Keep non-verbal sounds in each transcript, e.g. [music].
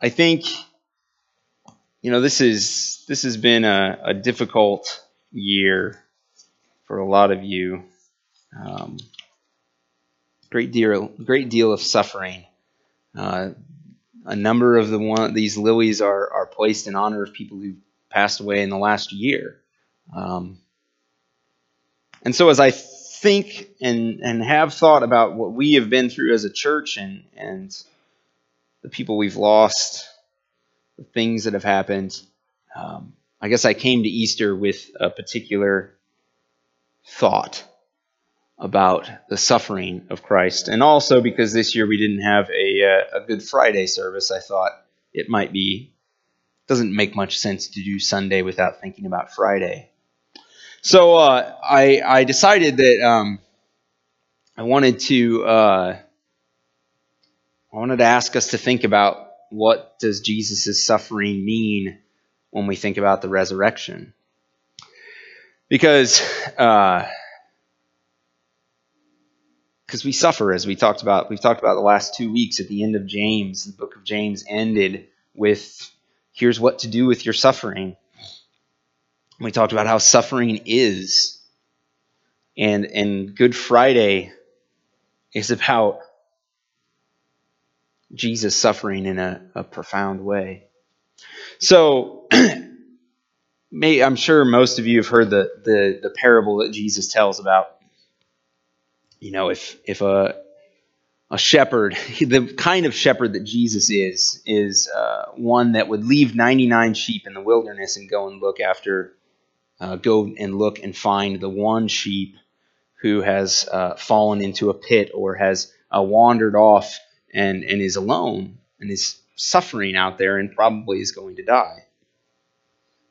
I think you know this is this has been a, a difficult year for a lot of you. Um, great deal, great deal of suffering. Uh, a number of the one these lilies are are placed in honor of people who passed away in the last year. Um, and so, as I think and and have thought about what we have been through as a church and and the people we've lost, the things that have happened, um, I guess I came to Easter with a particular thought about the suffering of Christ. And also because this year we didn't have a, uh, a Good Friday service, I thought it might be, doesn't make much sense to do Sunday without thinking about Friday. So uh, I, I decided that um, I wanted to uh, I wanted to ask us to think about what does Jesus' suffering mean when we think about the resurrection. Because uh, because we suffer as we talked about we've talked about the last two weeks at the end of james the book of james ended with here's what to do with your suffering we talked about how suffering is and and good friday is about jesus suffering in a, a profound way. So [clears throat] may, i'm sure most of you have heard the, the the parable that jesus tells about you know, if if a a shepherd, [laughs] the kind of shepherd that Jesus is, is uh, one that would leave 99 sheep in the wilderness and go and look after, uh, go and look and find the one sheep who has uh, fallen into a pit or has uh, wandered off and, and is alone and is suffering out there and probably is going to die.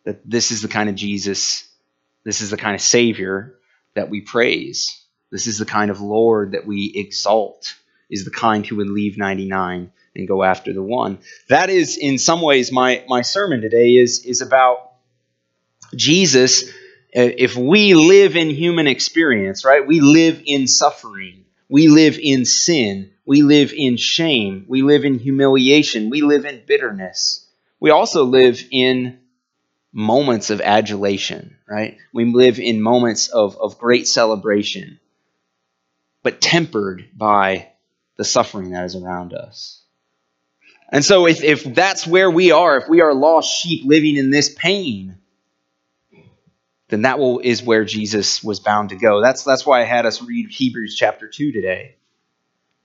That this is the kind of Jesus, this is the kind of Savior that we praise. This is the kind of Lord that we exalt, is the kind who would leave 99 and go after the one. That is, in some ways, my, my sermon today is, is about Jesus. If we live in human experience, right, we live in suffering, we live in sin, we live in shame, we live in humiliation, we live in bitterness. We also live in moments of adulation, right? We live in moments of, of great celebration but tempered by the suffering that is around us. And so, if, if that's where we are, if we are lost sheep living in this pain, then that will, is where Jesus was bound to go. That's, that's why I had us read Hebrews chapter 2 today.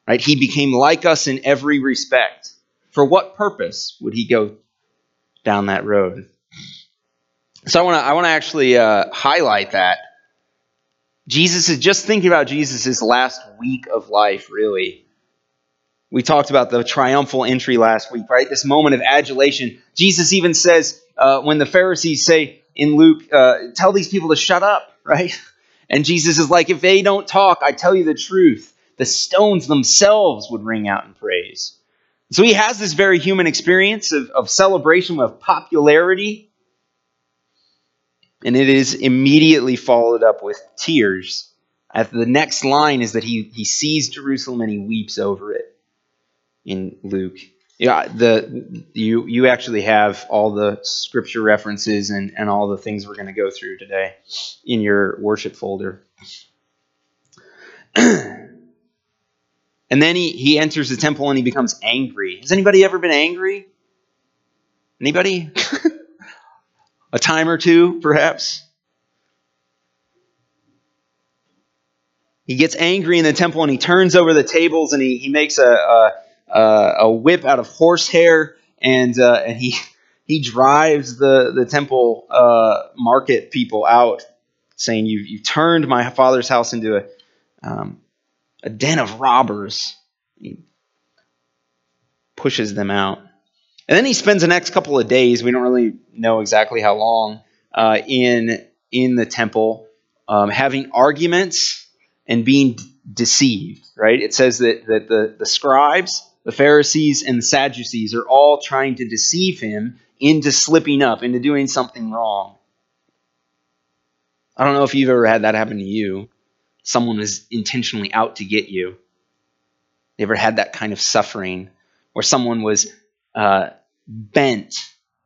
Right? He became like us in every respect. For what purpose would he go down that road? So I want to I want to actually uh, highlight that Jesus is just thinking about Jesus' last week of life, really. We talked about the triumphal entry last week, right? This moment of adulation. Jesus even says, uh, when the Pharisees say in Luke, uh, tell these people to shut up, [laughs] right? And Jesus is like, if they don't talk, I tell you the truth. The stones themselves would ring out in praise. So he has this very human experience of, of celebration, of popularity, and it is immediately followed up with tears. At the next line is that he, he sees Jerusalem and he weeps over it in Luke. Yeah, the you you actually have all the scripture references and, and all the things we're going to go through today in your worship folder. [clears throat] and then he, he enters the temple and he becomes angry. Has anybody ever been angry? Anybody? [laughs] a time or two, perhaps. He gets angry in the temple and he turns over the tables and he, he makes a, a, a whip out of horsehair and, uh, and he, [laughs] he drives the, the temple uh, market people out, saying, you, you turned my father's house into a, um, a den of robbers. He pushes them out. And then he spends the next couple of days, we don't really know exactly how long, uh, in, in the temple, um, having arguments and being deceived, right? It says that, that the, the scribes, the Pharisees, and the Sadducees are all trying to deceive him into slipping up, into doing something wrong. I don't know if you've ever had that happen to you. Someone is intentionally out to get you. You ever had that kind of suffering where someone was uh, bent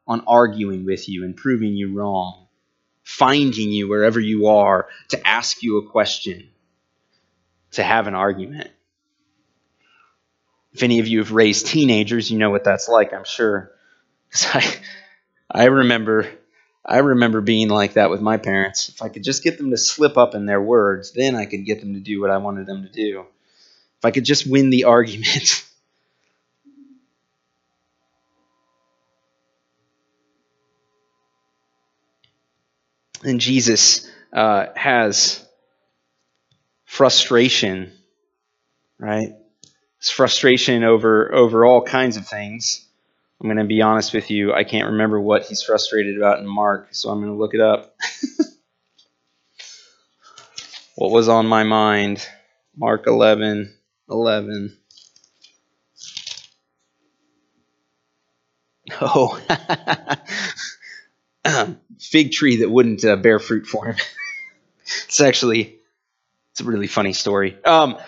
on arguing with you and proving you wrong, finding you wherever you are to ask you a question, to have an argument. If any of you have raised teenagers, you know what that's like, I'm sure. [laughs] I, I remember I remember being like that with my parents. If I could just get them to slip up in their words, then I could get them to do what I wanted them to do. If I could just win the [laughs] argument. and Jesus uh, has frustration, right? It's frustration over over all kinds of things. I'm going to be honest with you. I can't remember what he's frustrated about in Mark, so I'm going to look it up. [laughs] what was on my mind? Mark 11, 11. Oh, [laughs] fig tree that wouldn't uh, bear fruit for him. [laughs] it's actually, it's a really funny story. Um,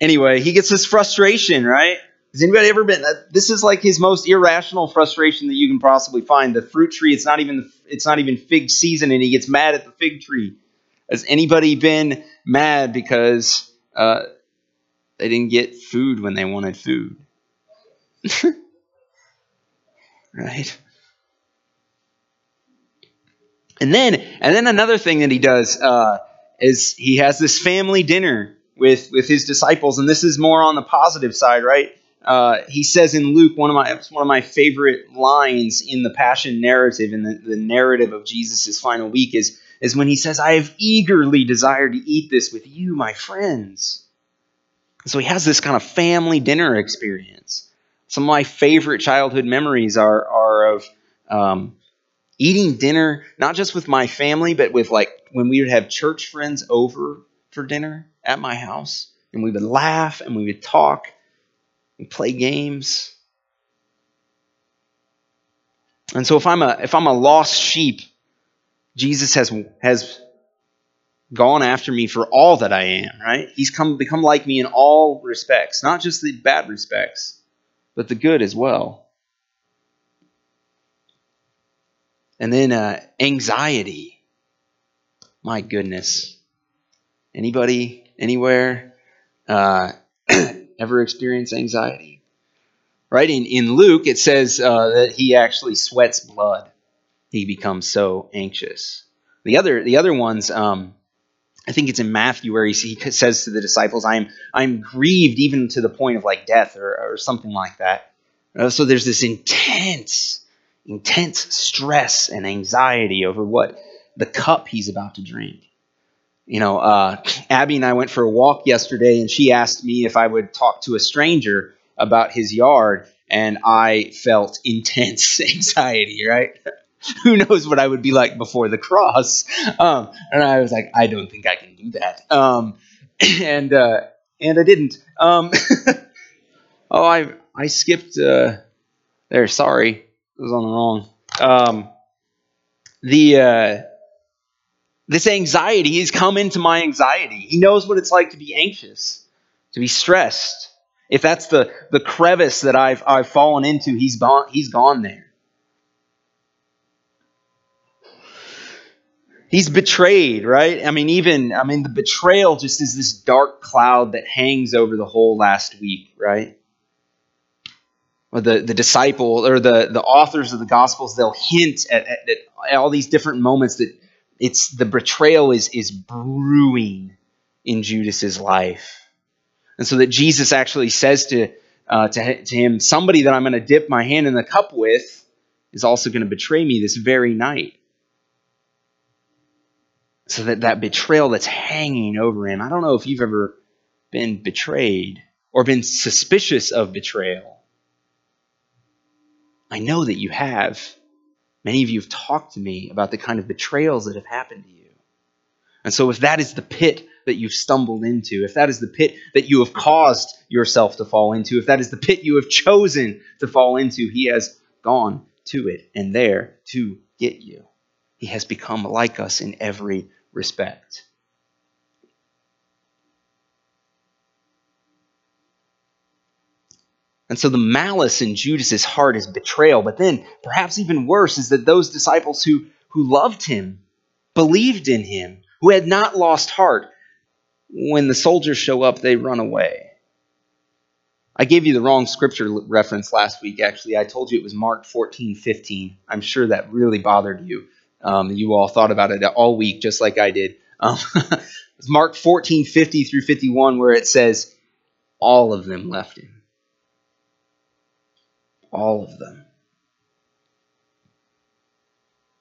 anyway, he gets this frustration, right? Has anybody ever been? Uh, this is like his most irrational frustration that you can possibly find. The fruit tree. It's not even. It's not even fig season, and he gets mad at the fig tree. Has anybody been mad because uh, they didn't get food when they wanted food? [laughs] right. And then, and then another thing that he does uh, is he has this family dinner with with his disciples, and this is more on the positive side, right? Uh, he says in Luke, one of my one of my favorite lines in the Passion narrative, in the, the narrative of Jesus' final week, is is when he says, "I have eagerly desired to eat this with you, my friends." So he has this kind of family dinner experience. Some of my favorite childhood memories are are of um, eating dinner, not just with my family, but with like when we would have church friends over for dinner at my house, and we would laugh and we would talk and play games. And so if I'm a if I'm a lost sheep, Jesus has has gone after me for all that I am, right? He's come become like me in all respects, not just the bad respects, but the good as well. And then uh, anxiety. My goodness. Anybody, anywhere? Uh, [clears throat] ever experience anxiety? Right? In, in Luke, it says uh, that he actually sweats blood. He becomes so anxious. The other, the other ones, um, I think it's in Matthew where he, he says to the disciples, "I'm I'm grieved even to the point of like death or, or something like that." Uh, so there's this intense, intense stress and anxiety over what the cup he's about to drink you know, uh, Abby and I went for a walk yesterday, and she asked me if I would talk to a stranger about his yard, and I felt [laughs] intense anxiety, right? [laughs] Who knows what I would be like before the cross? [laughs] Um, and I was like, I don't think I can do that. Um, [clears throat] and uh, and I didn't. Um, oh, I I skipped uh, there. Sorry, it was on the wrong. Um, the uh, this anxiety has come into my anxiety. He knows what it's like to be anxious, to be stressed. If that's the, the crevice that I've, I've fallen into, he's gone, he's gone there. He's betrayed, right? I mean, even, I mean, the betrayal just is this dark cloud that hangs over the whole last week, right? The, the disciple or the, the authors of the Gospels, they'll hint at, at, at all these different moments that it's the betrayal is is brewing in Judas's life, and so that Jesus actually says to uh, to, to him, "Somebody that I'm going to dip my hand in the cup with is also going to betray me this very night." So that that betrayal that's hanging over him. I don't know if you've ever been betrayed or been suspicious of betrayal. I know that you have. Many of you have talked to me about the kind of betrayals that have happened to you. And so, if that is the pit that you've stumbled into, if that is the pit that you have caused yourself to fall into, if that is the pit you have chosen to fall into, He has gone to it and there to get you. He has become like us in every respect. And so the malice in Judas's heart is betrayal. But then, perhaps even worse, is that those disciples who, who loved him, believed in him, who had not lost heart, when the soldiers show up, they run away. I gave you the wrong scripture reference last week, actually. I told you it was Mark 14, 15. I'm sure that really bothered you. Um, you all thought about it all week, just like I did. Um, it's [laughs] Mark 14, 50 through 51, where it says, All of them left him. All of them.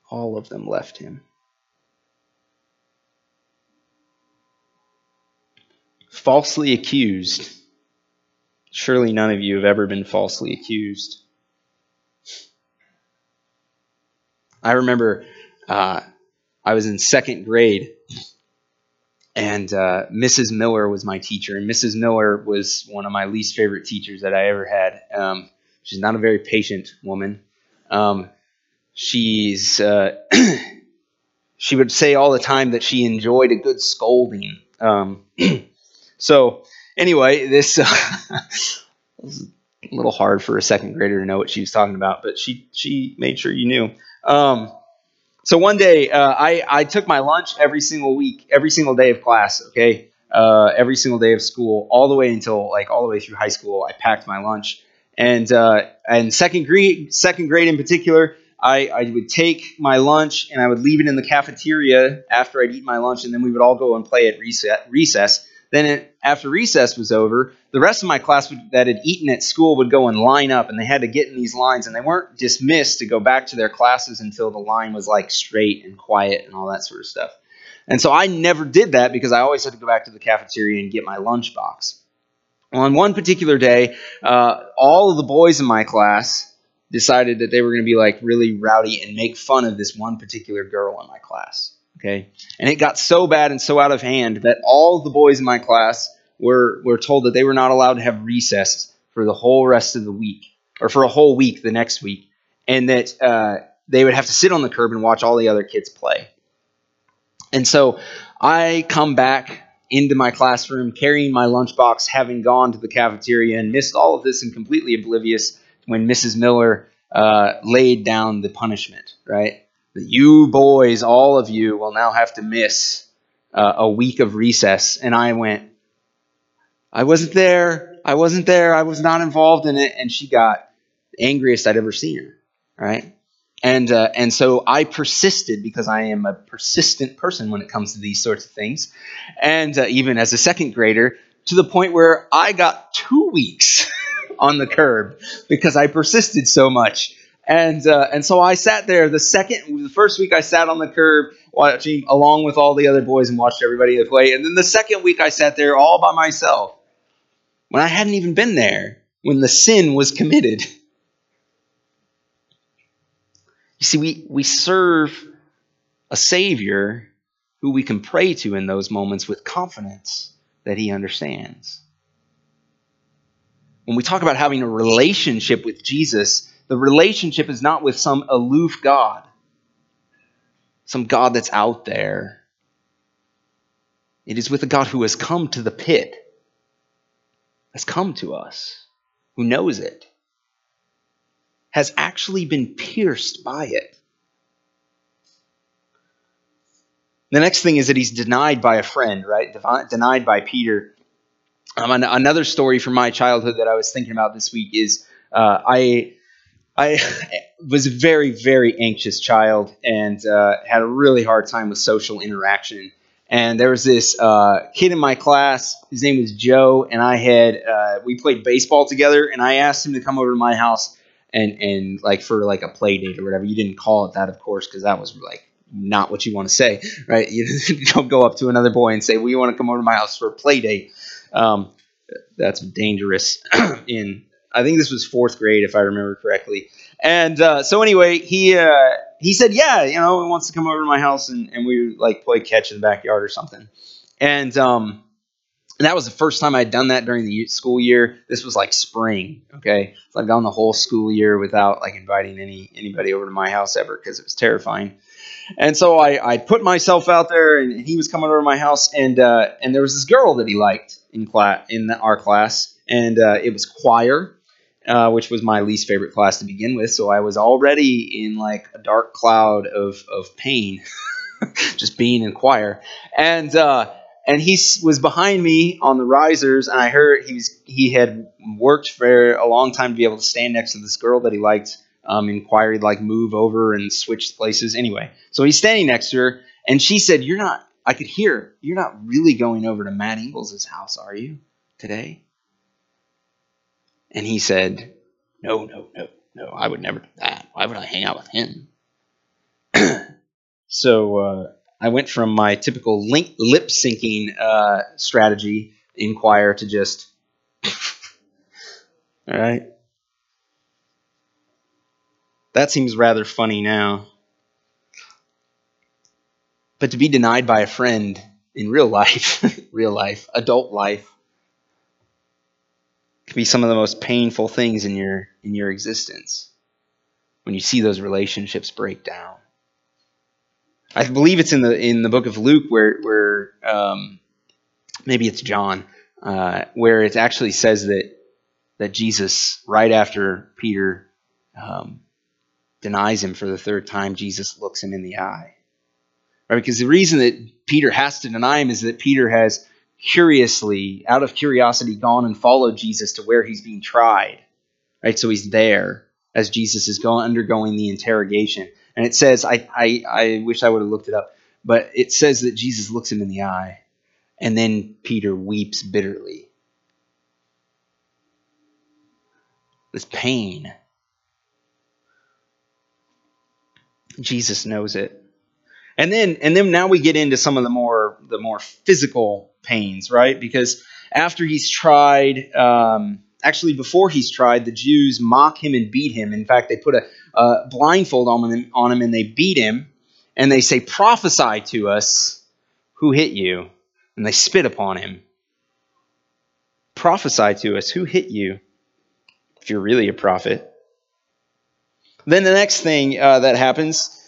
All of them left him. Falsely accused Surely none of you have ever been falsely accused. I remember uh, I was in second grade, and uh, Mrs. Miller was my teacher. And Mrs. Miller was one of my least favorite teachers that I ever had. Um, she's not a very patient woman. Um, she's uh, [clears throat] she would say all the time that she enjoyed a good scolding. Um, [clears throat] so anyway, this uh, [laughs] was a little hard for a second grader to know what she was talking about, but she she made sure you knew. Um, so one day, uh, I I took my lunch every single week, every single day of class. Okay, uh, every single day of school, all the way until like all the way through high school. I packed my lunch, and uh, and second grade, second grade in particular. I, I would take my lunch and I would leave it in the cafeteria after I'd eat my lunch, and then we would all go and play at recess. Then it, after recess was over, the rest of my class would, that had eaten at school would go and line up, and they had to get in these lines, and they weren't dismissed to go back to their classes until the line was like straight and quiet and all that sort of stuff. And so I never did that because I always had to go back to the cafeteria and get my lunchbox. On one particular day, uh, all of the boys in my class decided that they were going to be like really rowdy and make fun of this one particular girl in my class. Okay? And it got so bad and so out of hand that all the boys in my class were, were told that they were not allowed to have recess for the whole rest of the week, or for a whole week the next week, and that uh, they would have to sit on the curb and watch all the other kids play. And so I come back into my classroom carrying my lunchbox, having gone to the cafeteria and missed all of this and completely oblivious when Mrs. Miller uh, laid down the punishment, right? that you boys, all of you, will now have to miss uh, a week of recess. And I went, I wasn't there. I wasn't there. I was not involved in it. And she got angriest I'd ever seen her, right? And, uh, and so I persisted because I am a persistent person when it comes to these sorts of things. And uh, even as a second grader, to the point where I got two weeks [laughs] on the curb because I persisted so much. And uh, and so I sat there the second, the first week I sat on the curb watching along with all the other boys and watched everybody play. And then the second week I sat there all by myself when I hadn't even been there when the sin was committed. [laughs] You see, we, we serve a Savior who we can pray to in those moments with confidence that He understands. When we talk about having a relationship with Jesus, the relationship is not with some aloof God, some God that's out there. It is with a God who has come to the pit, has come to us, who knows it, has actually been pierced by it. The next thing is that he's denied by a friend, right? Denied by Peter. Um, another story from my childhood that I was thinking about this week is uh, I I [laughs] was a very, very anxious child and uh, had a really hard time with social interaction. And there was this uh, kid in my class. His name was Joe, and I had uh, we played baseball together. And I asked him to come over to my house and and like for like a play date or whatever. You didn't call it that, of course, because that was like not what you want to say, [laughs] right? You [laughs] don't go up to another boy and say, "Well, you want to come over to my house for a play date." Um, that's dangerous [clears throat] in I think this was fourth grade, if I remember correctly. And uh, so anyway, he uh, he said, yeah, you know, he wants to come over to my house and, and we like play catch in the backyard or something. And um, and that was the first time I'd done that during the school year. This was like spring, okay. So I'd gone the whole school year without like inviting any anybody over to my house ever because it was terrifying. And so I, I put myself out there, and he was coming over to my house, and uh, and there was this girl that he liked in class in the, our class, and uh, it was choir, uh, which was my least favorite class to begin with. So I was already in like a dark cloud of, of pain, [laughs] just being in choir. And, uh, and he was behind me on the risers, and I heard he was he had worked for a long time to be able to stand next to this girl that he liked. Um, in choir, he'd like move over and switch places. Anyway, so he's standing next to her, and she said, "You're not." I could hear, "You're not really going over to Matt Ingles' house, are you, today?" And he said, No, no, no, no, I would never do that. Why would I hang out with him? [clears throat] so uh, I went from my typical lip syncing uh, strategy in choir to just, [laughs] all right. That seems rather funny now. But to be denied by a friend in real life, [laughs] real life, adult life, can be some of the most painful things in your in your existence when you see those relationships break down. I believe it's in the in the book of Luke where where um, maybe it's John uh, where it actually says that that Jesus right after Peter um, denies him for the third time, Jesus looks him in the eye. Right? Because the reason that Peter has to deny him is that Peter has curiously, out of curiosity, gone and followed Jesus to where he's being tried. Right? So he's there as Jesus is going undergoing the interrogation. And it says, I, I, I wish I would have looked it up, but it says that Jesus looks him in the eye, and then Peter weeps bitterly. This pain. Jesus knows it. And then and then now we get into some of the more the more physical pains, right? Because after he's tried, um, actually before he's tried, the Jews mock him and beat him. In fact, they put a, a blindfold on him, on him and they beat him, and they say, "Prophesy to us, who hit you?" And they spit upon him. Prophesy to us, who hit you? If you're really a prophet. Then the next thing uh, that happens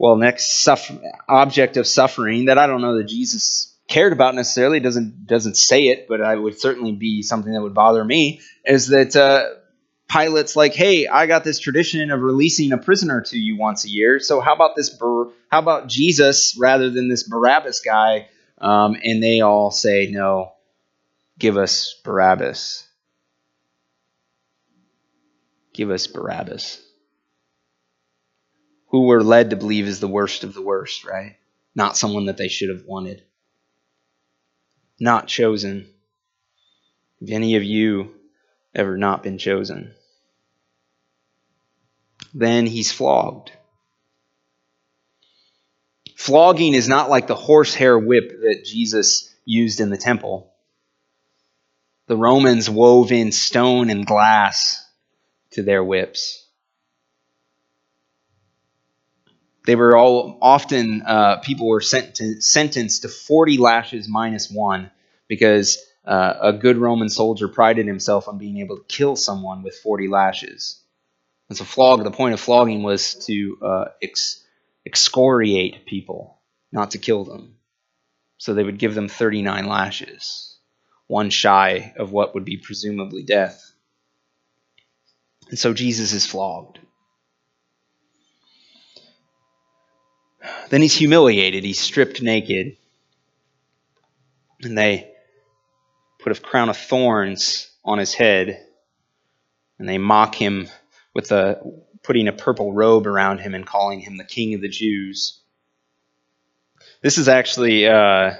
well, next suffer- object of suffering that I don't know that Jesus cared about necessarily doesn't doesn't say it, but I would certainly be something that would bother me is that uh, Pilate's like, hey, I got this tradition of releasing a prisoner to you once a year, so how about this? Bar- how about Jesus rather than this Barabbas guy? Um, and they all say, no, give us Barabbas. Give us Barabbas who we're led to believe is the worst of the worst, right? Not someone that they should have wanted. Not chosen. Have any of you ever not been chosen? Then he's flogged. Flogging is not like the horsehair whip that Jesus used in the temple. The Romans wove in stone and glass to their whips. They were all often uh, people were sent to, sentenced to 40 lashes minus one because uh, a good Roman soldier prided himself on being able to kill someone with 40 lashes. And so, flog. The point of flogging was to uh, ex- excoriate people, not to kill them. So they would give them 39 lashes, one shy of what would be presumably death. And so Jesus is flogged. Then he's humiliated, he's stripped naked. And they put a crown of thorns on his head, and they mock him with a, putting a purple robe around him and calling him the king of the Jews. This is actually, uh,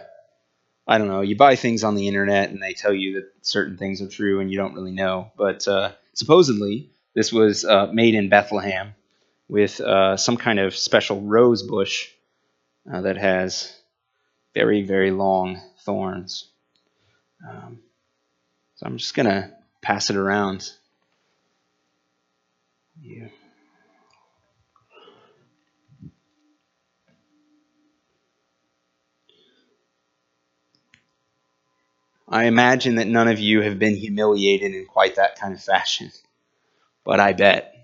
I don't know, you buy things on the internet and they tell you that certain things are true and you don't really know. But uh, supposedly, this was uh, made in Bethlehem with uh, some kind of special rose bush uh, that has very, very long thorns. Um, so I'm just going to pass it around. You. I imagine that none of you have been humiliated in quite that kind of fashion, but I bet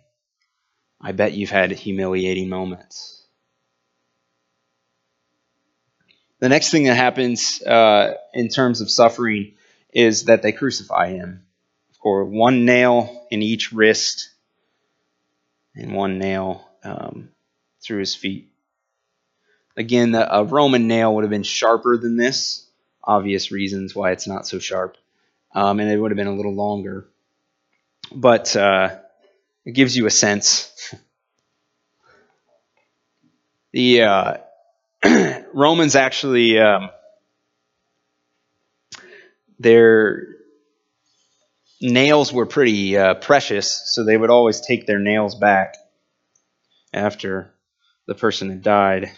I bet you've had humiliating moments. The next thing that happens uh, in terms of suffering is that they crucify him. Of or one nail in each wrist and one nail um, through his feet. Again, a Roman nail would have been sharper than this. Obvious reasons why it's not so sharp. Um, and it would have been a little longer. But uh, it gives you a sense. [laughs] the uh, [clears throat] Romans actually, um, their nails were pretty uh, precious, so they would always take their nails back after the person had died.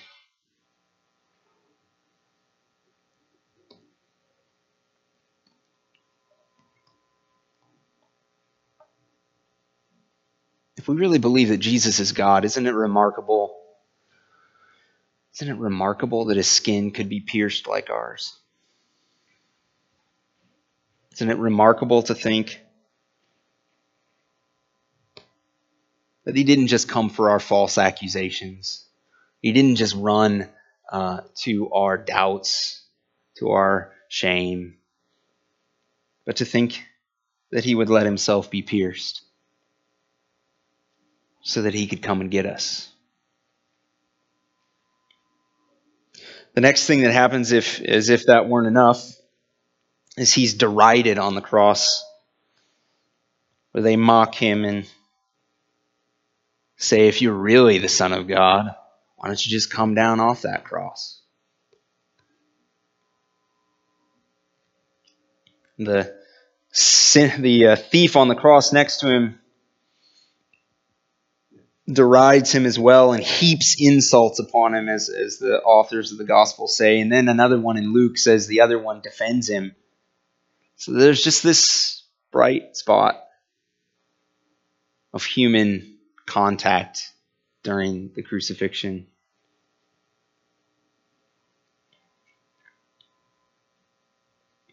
If we really believe that Jesus is God, isn't it remarkable? Isn't it remarkable that his skin could be pierced like ours? Isn't it remarkable to think that he didn't just come for our false accusations? He didn't just run uh, to our doubts, to our shame, but to think that he would let himself be pierced so that he could come and get us. The next thing that happens, if as if that weren't enough, is he's derided on the cross, where they mock him and say, If you're really the Son of God, why don't you just come down off that cross? The, sin, the uh, thief on the cross next to him derides him as well and heaps insults upon him, as, as the authors of the gospel say. And then another one in Luke says the other one defends him. So there's just this bright spot of human contact during the crucifixion.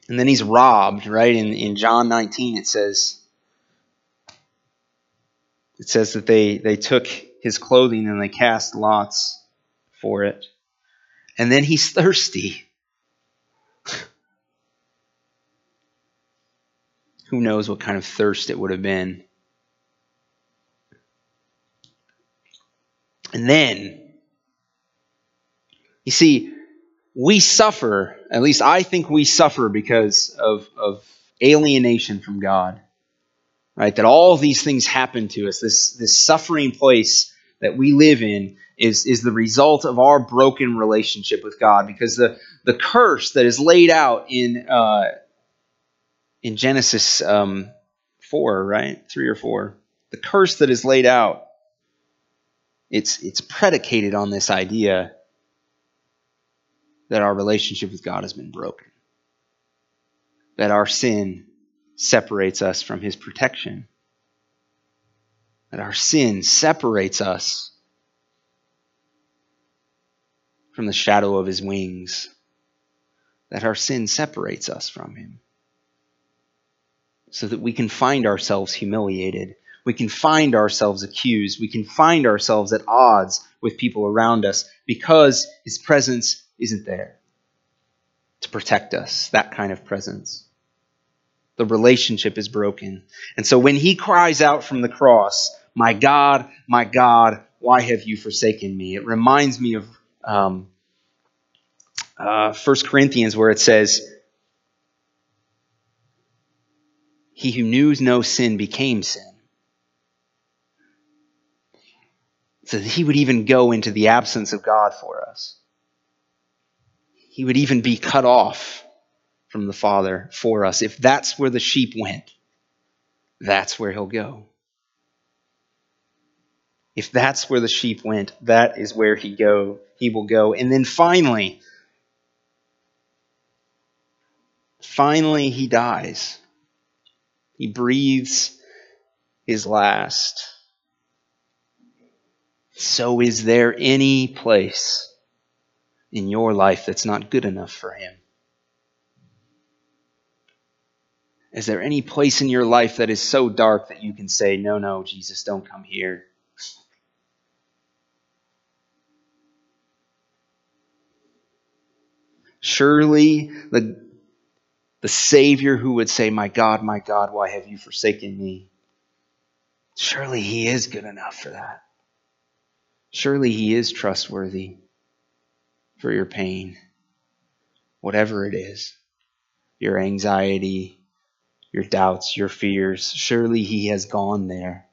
And then he's robbed, right? In, in John 19, it says, it says that they, they took his clothing and they cast lots for it. And then he's thirsty. Who knows what kind of thirst it would have been? And then, you see, we suffer, at least I think we suffer because of, of alienation from God. Right? That all these things happen to us. This, this suffering place that we live in is, is the result of our broken relationship with God because the, the curse that is laid out in, uh, in Genesis um, 4, right? 3 or 4. The curse that is laid out, it's, it's predicated on this idea that our relationship with God has been broken, that our sin separates us from His protection, that our sin separates us from the shadow of His wings, that our sin separates us from Him so that we can find ourselves humiliated. We can find ourselves accused. We can find ourselves at odds with people around us because His presence isn't there to protect us, that kind of presence. The relationship is broken. And so when He cries out from the cross, My God, my God, why have you forsaken me? It reminds me of um, uh, 1 Corinthians where it says, he who knew no sin became sin. So that he would even go into the absence of God for us. He would even be cut off from the Father for us. If that's where the sheep went, that's where he'll go. If that's where the sheep went, that is where he go he will go. And then finally, finally he dies. He breathes his last. So, is there any place in your life that's not good enough for him? Is there any place in your life that is so dark that you can say, No, no, Jesus, don't come here? Surely the the Savior who would say, My God, my God, why have you forsaken me? Surely He is good enough for that. Surely He is trustworthy for your pain, whatever it is your anxiety, your doubts, your fears. Surely He has gone there.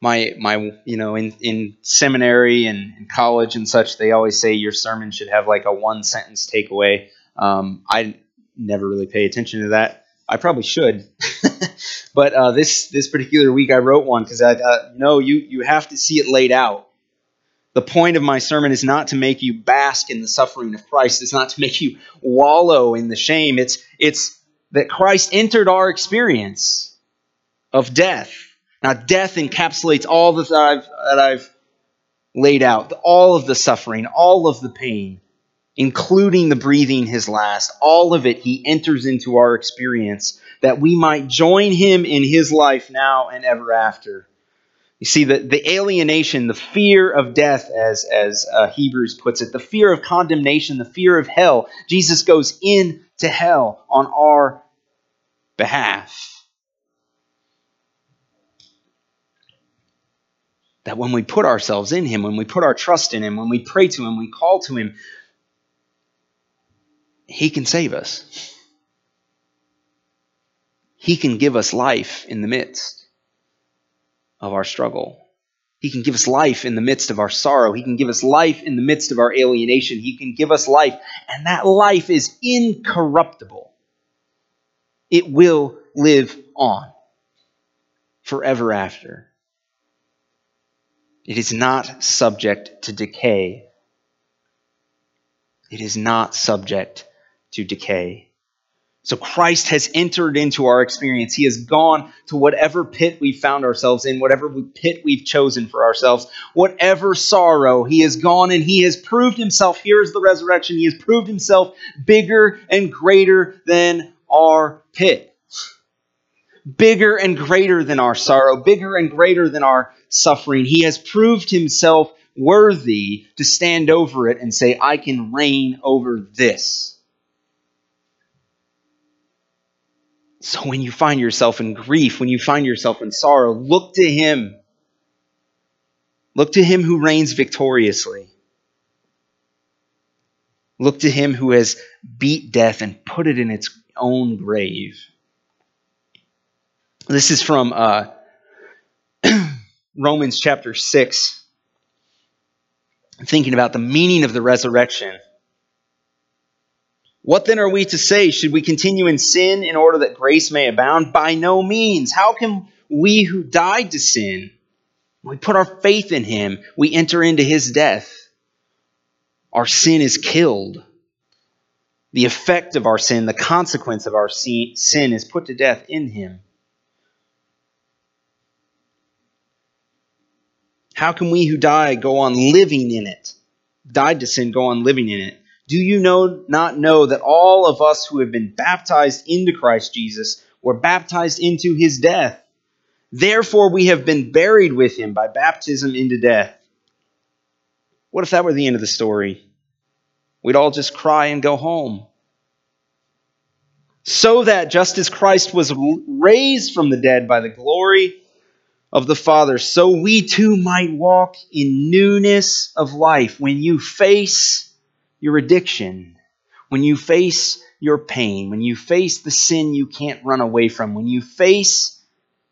My my you know in in seminary and, college and such they always say your sermon should have like a one sentence takeaway. Um, i never really pay attention to that. I probably should. [laughs] But uh, this this particular week i wrote one because i thought no you you have to see it laid out. The point of my sermon is not to make you bask in the suffering of christ. It's not to make you wallow in the shame. It's it's that christ entered our experience of death now, death encapsulates all that I've, that I've laid out, all of the suffering, all of the pain, including the breathing his last. All of it, he enters into our experience that we might join him in his life now and ever after. You see, the, the alienation, the fear of death, as, as uh, Hebrews puts it, the fear of condemnation, the fear of hell, Jesus goes into hell on our behalf. That when we put ourselves in Him, when we put our trust in Him, when we pray to Him, we call to Him, He can save us. He can give us life in the midst of our struggle. He can give us life in the midst of our sorrow. He can give us life in the midst of our alienation. He can give us life, and that life is incorruptible. It will live on forever after. It is not subject to decay. It is not subject to decay. So Christ has entered into our experience. He has gone to whatever pit we found ourselves in, whatever pit we've chosen for ourselves, whatever sorrow. He has gone and he has proved himself. Here's the resurrection. He has proved himself bigger and greater than our pit bigger and greater than our sorrow, bigger and greater than our suffering. He has proved himself worthy to stand over it and say, I can reign over this. So when you find yourself in grief, when you find yourself in sorrow, look to him. Look to him who reigns victoriously. Look to him who has beat death and put it in its own grave. This is from uh, [clears throat] Romans chapter 6, thinking about the meaning of the resurrection. What then are we to say? Should we continue in sin in order that grace may abound? By no means. How can we who died to sin, we put our faith in him, we enter into his death? Our sin is killed. The effect of our sin, the consequence of our sin, is put to death in him. How can we who die go on living in it? Died to sin, go on living in it. Do you know not know that all of us who have been baptized into Christ Jesus were baptized into his death? Therefore we have been buried with him by baptism into death. What if that were the end of the story? We'd all just cry and go home. So that just as Christ was raised from the dead by the glory of the Father, so we too might walk in newness of life. When you face your addiction, when you face your pain, when you face the sin you can't run away from, when you face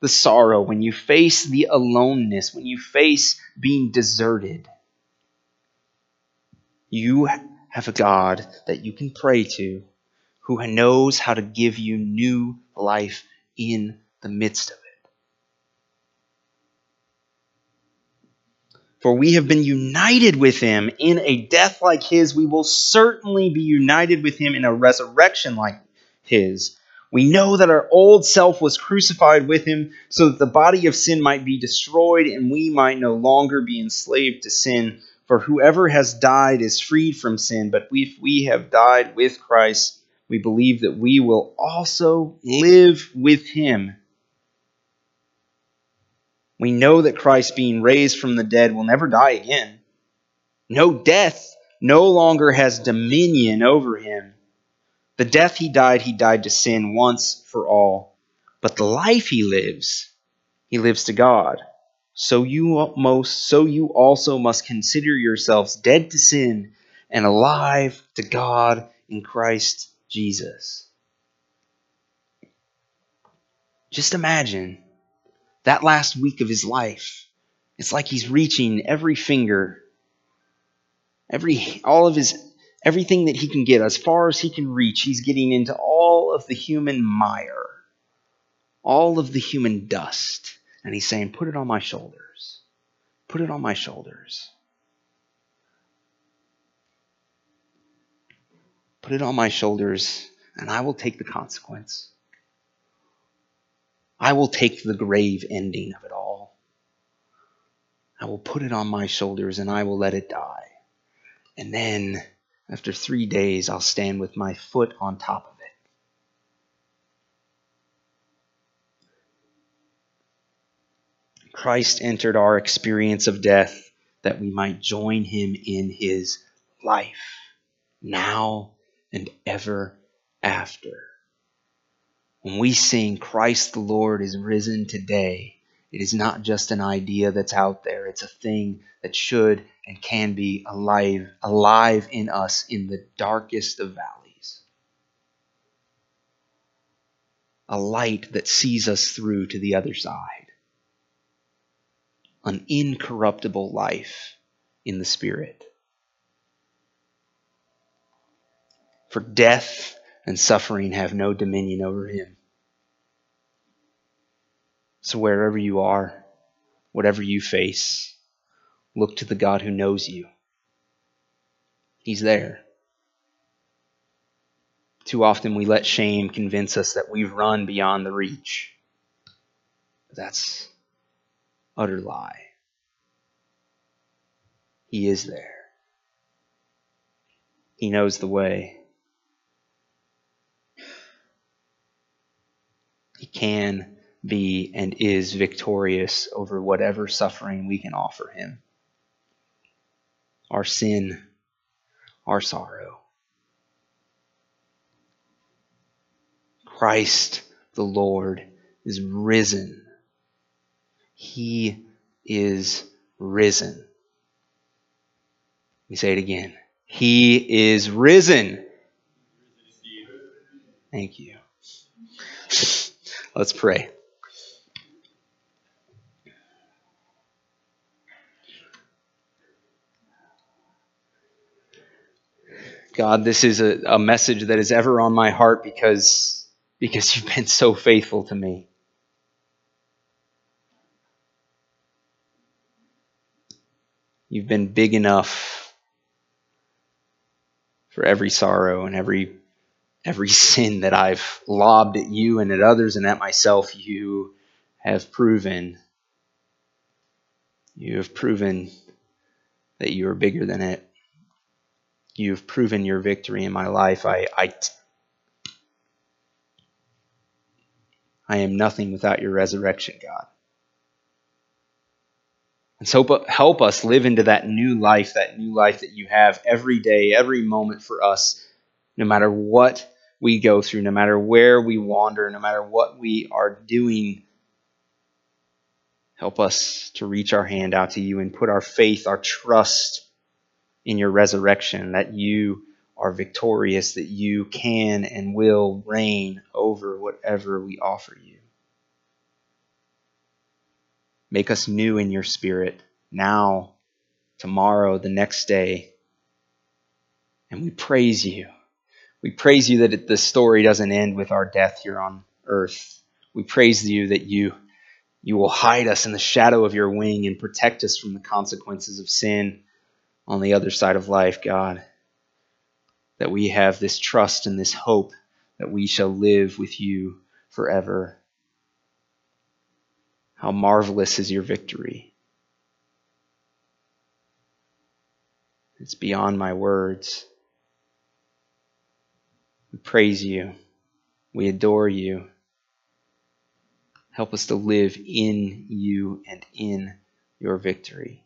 the sorrow, when you face the aloneness, when you face being deserted, you have a God that you can pray to who knows how to give you new life in the midst of it. For we have been united with him in a death like his. We will certainly be united with him in a resurrection like his. We know that our old self was crucified with him so that the body of sin might be destroyed and we might no longer be enslaved to sin. For whoever has died is freed from sin. But if we have died with Christ, we believe that we will also live with him We know that Christ, being raised from the dead, will never die again. No death no longer has dominion over him. The death he died, he died to sin once for all. But the life he lives, he lives to God. So you most so you also must consider yourselves dead to sin and alive to God in Christ Jesus. Just imagine that last week of his life. It's like he's reaching every finger, every all of his everything that he can get, as far as he can reach, he's getting into all of the human mire, all of the human dust. And he's saying, Put it on my shoulders. Put it on my shoulders. Put it on my shoulders, and I will take the consequence. I will take the grave ending of it all. I will put it on my shoulders and I will let it die. And then, after three days, I'll stand with my foot on top of it. Christ entered our experience of death that we might join him in his life, now and ever after. When we sing, Christ the Lord is risen today, it is not just an idea that's out there. It's a thing that should and can be alive, alive in us in the darkest of valleys. A light that sees us through to the other side. An incorruptible life in the Spirit. For death and suffering have no dominion over him. So, wherever you are, whatever you face, look to the God who knows you. He's there. Too often we let shame convince us that we've run beyond the reach. That's utter lie. He is there. He knows the way. He can be and is victorious over whatever suffering we can offer him. Our sin, our sorrow. Christ the Lord is risen. He is risen. We say it again. He is risen. Thank you. Let's pray. God, this is a, a message that is ever on my heart because, because you've been so faithful to me. You've been big enough for every sorrow and every every sin that I've lobbed at you and at others and at myself. You have proven you have proven that you are bigger than it you've proven your victory in my life. I, I, I am nothing without your resurrection, God. And so help us live into that new life, that new life that you have every day, every moment for us, no matter what we go through, no matter where we wander, no matter what we are doing. Help us to reach our hand out to you and put our faith, our trust, in your resurrection, that you are victorious, that you can and will reign over whatever we offer you. Make us new in your spirit now, tomorrow, the next day. And we praise you. We praise you that the story doesn't end with our death here on earth. We praise you that you, you will hide us in the shadow of your wing and protect us from the consequences of sin on the other side of life, God. That we have this trust and this hope that we shall live with you forever. How marvelous is your victory! It's beyond my words. We praise you. We adore you. Help us to live in you and in your victory.